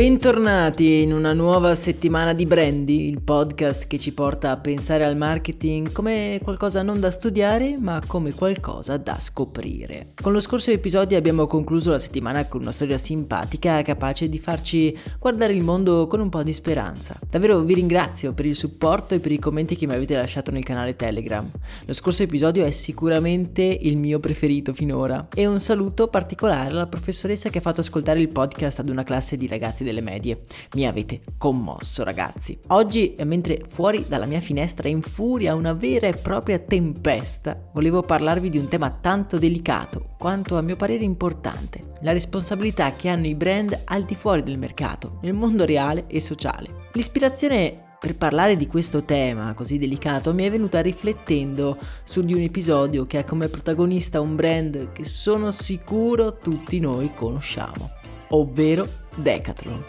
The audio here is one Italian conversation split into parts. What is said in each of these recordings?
Bentornati in una nuova settimana di Brandy, il podcast che ci porta a pensare al marketing come qualcosa non da studiare, ma come qualcosa da scoprire. Con lo scorso episodio abbiamo concluso la settimana con una storia simpatica capace di farci guardare il mondo con un po' di speranza. Davvero vi ringrazio per il supporto e per i commenti che mi avete lasciato nel canale Telegram. Lo scorso episodio è sicuramente il mio preferito finora e un saluto particolare alla professoressa che ha fatto ascoltare il podcast ad una classe di ragazzi ragazzi delle medie. Mi avete commosso ragazzi. Oggi, mentre fuori dalla mia finestra infuria una vera e propria tempesta, volevo parlarvi di un tema tanto delicato quanto a mio parere importante. La responsabilità che hanno i brand al di fuori del mercato, nel mondo reale e sociale. L'ispirazione per parlare di questo tema così delicato mi è venuta riflettendo su di un episodio che ha come protagonista un brand che sono sicuro tutti noi conosciamo, ovvero Decathlon.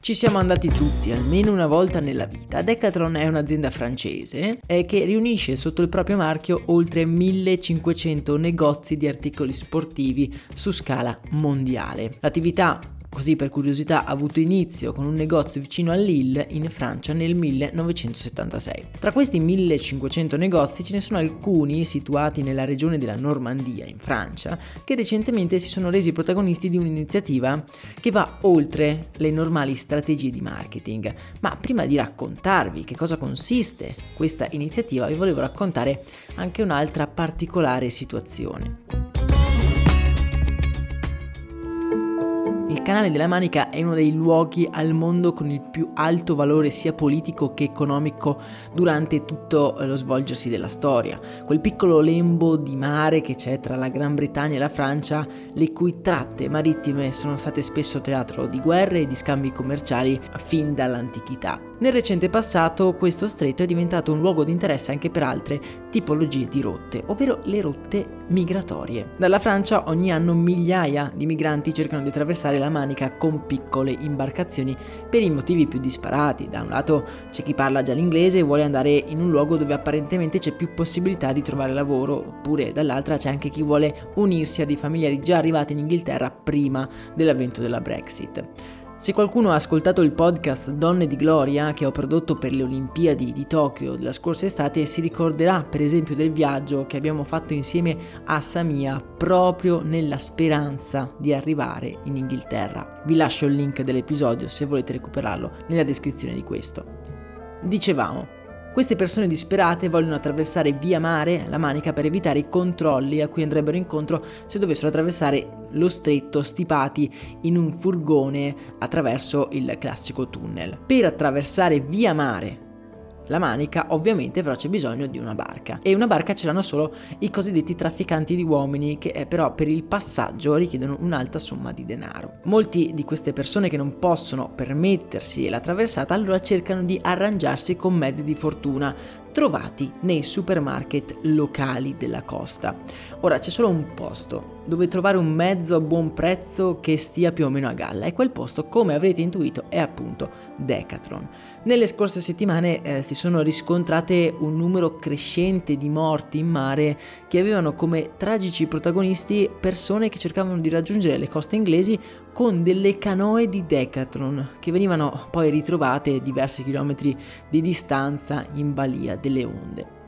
Ci siamo andati tutti, almeno una volta nella vita. Decathlon è un'azienda francese eh, che riunisce sotto il proprio marchio oltre 1500 negozi di articoli sportivi su scala mondiale. L'attività Così per curiosità ha avuto inizio con un negozio vicino a Lille in Francia nel 1976. Tra questi 1500 negozi ce ne sono alcuni situati nella regione della Normandia in Francia che recentemente si sono resi protagonisti di un'iniziativa che va oltre le normali strategie di marketing. Ma prima di raccontarvi che cosa consiste questa iniziativa vi volevo raccontare anche un'altra particolare situazione. Il canale della Manica è uno dei luoghi al mondo con il più alto valore sia politico che economico durante tutto lo svolgersi della storia. Quel piccolo lembo di mare che c'è tra la Gran Bretagna e la Francia, le cui tratte marittime sono state spesso teatro di guerre e di scambi commerciali fin dall'antichità. Nel recente passato questo stretto è diventato un luogo di interesse anche per altre tipologie di rotte, ovvero le rotte migratorie. Dalla Francia ogni anno migliaia di migranti cercano di attraversare la Manica con piccole imbarcazioni per i motivi più disparati. Da un lato c'è chi parla già l'inglese e vuole andare in un luogo dove apparentemente c'è più possibilità di trovare lavoro, oppure dall'altra c'è anche chi vuole unirsi a dei familiari già arrivati in Inghilterra prima dell'avvento della Brexit. Se qualcuno ha ascoltato il podcast Donne di Gloria che ho prodotto per le Olimpiadi di Tokyo della scorsa estate si ricorderà per esempio del viaggio che abbiamo fatto insieme a Samia proprio nella speranza di arrivare in Inghilterra. Vi lascio il link dell'episodio se volete recuperarlo nella descrizione di questo. Dicevamo, queste persone disperate vogliono attraversare via mare la Manica per evitare i controlli a cui andrebbero incontro se dovessero attraversare lo stretto stipati in un furgone attraverso il classico tunnel. Per attraversare via mare la manica, ovviamente però c'è bisogno di una barca e una barca ce l'hanno solo i cosiddetti trafficanti di uomini che eh, però per il passaggio richiedono un'alta somma di denaro. Molti di queste persone che non possono permettersi la traversata allora cercano di arrangiarsi con mezzi di fortuna trovati nei supermarket locali della costa. Ora c'è solo un posto dove trovare un mezzo a buon prezzo che stia più o meno a galla e quel posto, come avrete intuito, è appunto Decathlon. Nelle scorse settimane eh, si sono riscontrate un numero crescente di morti in mare che avevano come tragici protagonisti persone che cercavano di raggiungere le coste inglesi con delle canoe di Decathlon che venivano poi ritrovate diversi chilometri di distanza in balia delle onde.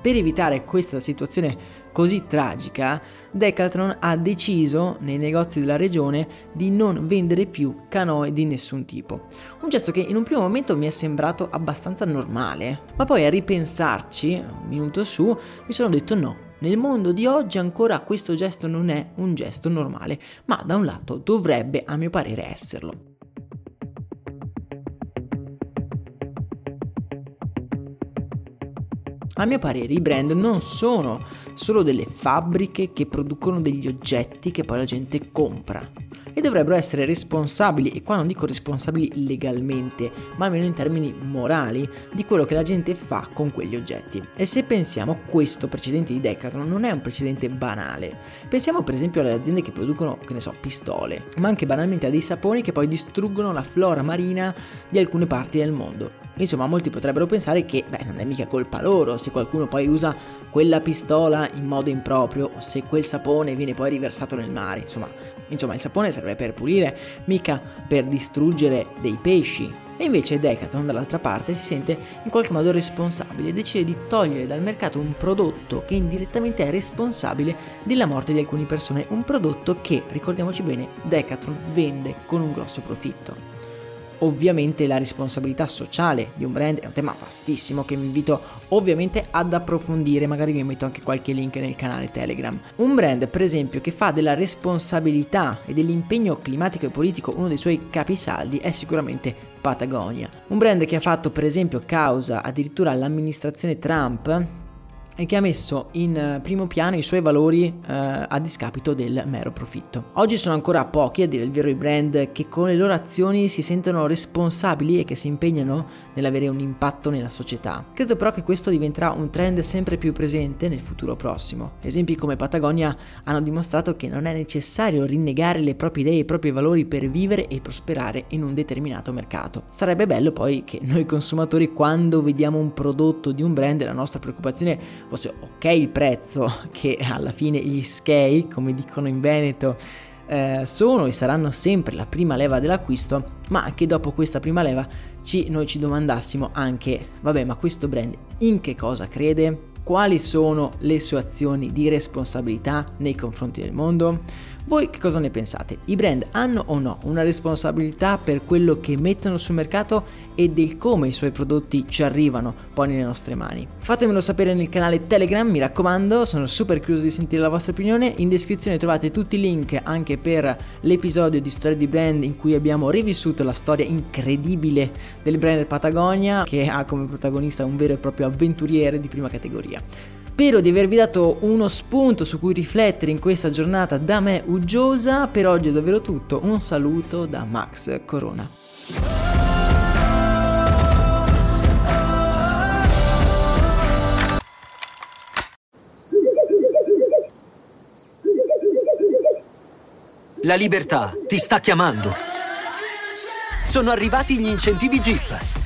Per evitare questa situazione così tragica, Decathlon ha deciso nei negozi della regione di non vendere più canoe di nessun tipo. Un gesto che in un primo momento mi è sembrato abbastanza normale, ma poi a ripensarci, un minuto su, mi sono detto no, nel mondo di oggi ancora questo gesto non è un gesto normale, ma da un lato dovrebbe a mio parere esserlo. A mio parere i brand non sono solo delle fabbriche che producono degli oggetti che poi la gente compra e dovrebbero essere responsabili, e qua non dico responsabili legalmente, ma almeno in termini morali, di quello che la gente fa con quegli oggetti. E se pensiamo, questo precedente di Decathlon non è un precedente banale. Pensiamo per esempio alle aziende che producono, che ne so, pistole, ma anche banalmente a dei saponi che poi distruggono la flora marina di alcune parti del mondo. Insomma, molti potrebbero pensare che, beh, non è mica colpa loro se qualcuno poi usa quella pistola in modo improprio o se quel sapone viene poi riversato nel mare. Insomma, insomma il sapone serve per pulire, mica per distruggere dei pesci. E invece Decathlon dall'altra parte si sente in qualche modo responsabile e decide di togliere dal mercato un prodotto che indirettamente è responsabile della morte di alcune persone, un prodotto che, ricordiamoci bene, Decathlon vende con un grosso profitto. Ovviamente la responsabilità sociale di un brand è un tema vastissimo che vi invito ovviamente ad approfondire, magari vi metto anche qualche link nel canale Telegram. Un brand per esempio che fa della responsabilità e dell'impegno climatico e politico uno dei suoi capisaldi è sicuramente Patagonia. Un brand che ha fatto per esempio causa addirittura all'amministrazione Trump e che ha messo in eh, primo piano i suoi valori eh, a discapito del mero profitto. Oggi sono ancora pochi, a dire il vero, i brand che con le loro azioni si sentono responsabili e che si impegnano nell'avere un impatto nella società. Credo però che questo diventerà un trend sempre più presente nel futuro prossimo. Esempi come Patagonia hanno dimostrato che non è necessario rinnegare le proprie idee e i propri valori per vivere e prosperare in un determinato mercato. Sarebbe bello poi che noi consumatori quando vediamo un prodotto di un brand la nostra preoccupazione fosse ok il prezzo che alla fine gli skei, come dicono in Veneto, eh, sono e saranno sempre la prima leva dell'acquisto, ma che dopo questa prima leva ci, noi ci domandassimo anche, vabbè, ma questo brand in che cosa crede? Quali sono le sue azioni di responsabilità nei confronti del mondo? Voi che cosa ne pensate? I brand hanno o no una responsabilità per quello che mettono sul mercato e del come i suoi prodotti ci arrivano poi nelle nostre mani? Fatemelo sapere nel canale Telegram, mi raccomando, sono super curioso di sentire la vostra opinione. In descrizione trovate tutti i link anche per l'episodio di Storia di Brand in cui abbiamo rivissuto la storia incredibile del brand Patagonia che ha come protagonista un vero e proprio avventuriere di prima categoria. Spero di avervi dato uno spunto su cui riflettere in questa giornata da me uggiosa. Per oggi è davvero tutto. Un saluto da Max Corona. La libertà ti sta chiamando. Sono arrivati gli incentivi Jeep.